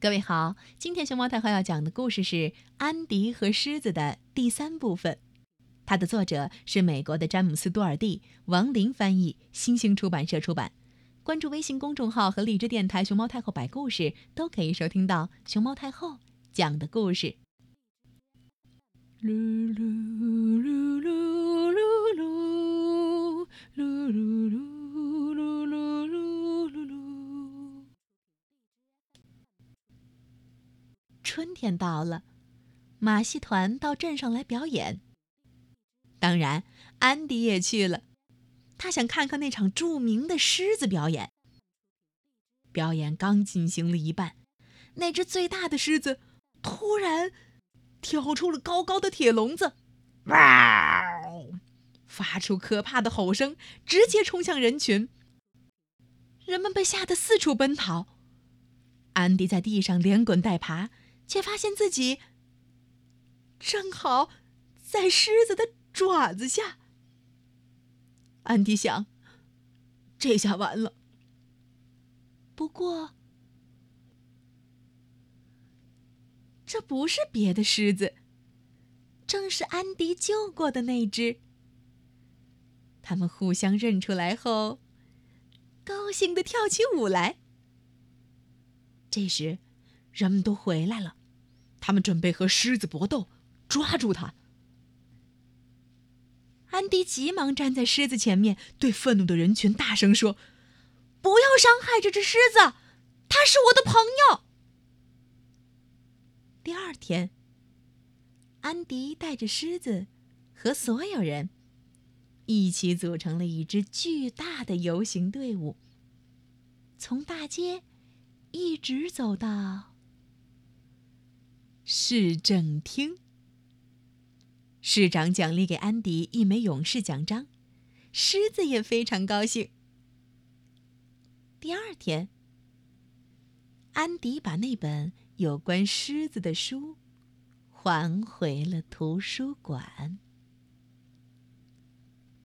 各位好，今天熊猫太后要讲的故事是《安迪和狮子》的第三部分，它的作者是美国的詹姆斯·多尔蒂，王林翻译，新星出版社出版。关注微信公众号和荔枝电台“熊猫太后摆故事”，都可以收听到熊猫太后讲的故事。噜噜噜噜春天到了，马戏团到镇上来表演。当然，安迪也去了，他想看看那场著名的狮子表演。表演刚进行了一半，那只最大的狮子突然跳出了高高的铁笼子，哇！发出可怕的吼声，直接冲向人群。人们被吓得四处奔逃，安迪在地上连滚带爬。却发现自己正好在狮子的爪子下。安迪想：这下完了。不过，这不是别的狮子，正是安迪救过的那只。他们互相认出来后，高兴的跳起舞来。这时，人们都回来了。他们准备和狮子搏斗，抓住它。安迪急忙站在狮子前面，对愤怒的人群大声说：“不要伤害这只狮子，它是我的朋友。”第二天，安迪带着狮子和所有人一起组成了一支巨大的游行队伍，从大街一直走到。市政厅，市长奖励给安迪一枚勇士奖章，狮子也非常高兴。第二天，安迪把那本有关狮子的书还回了图书馆。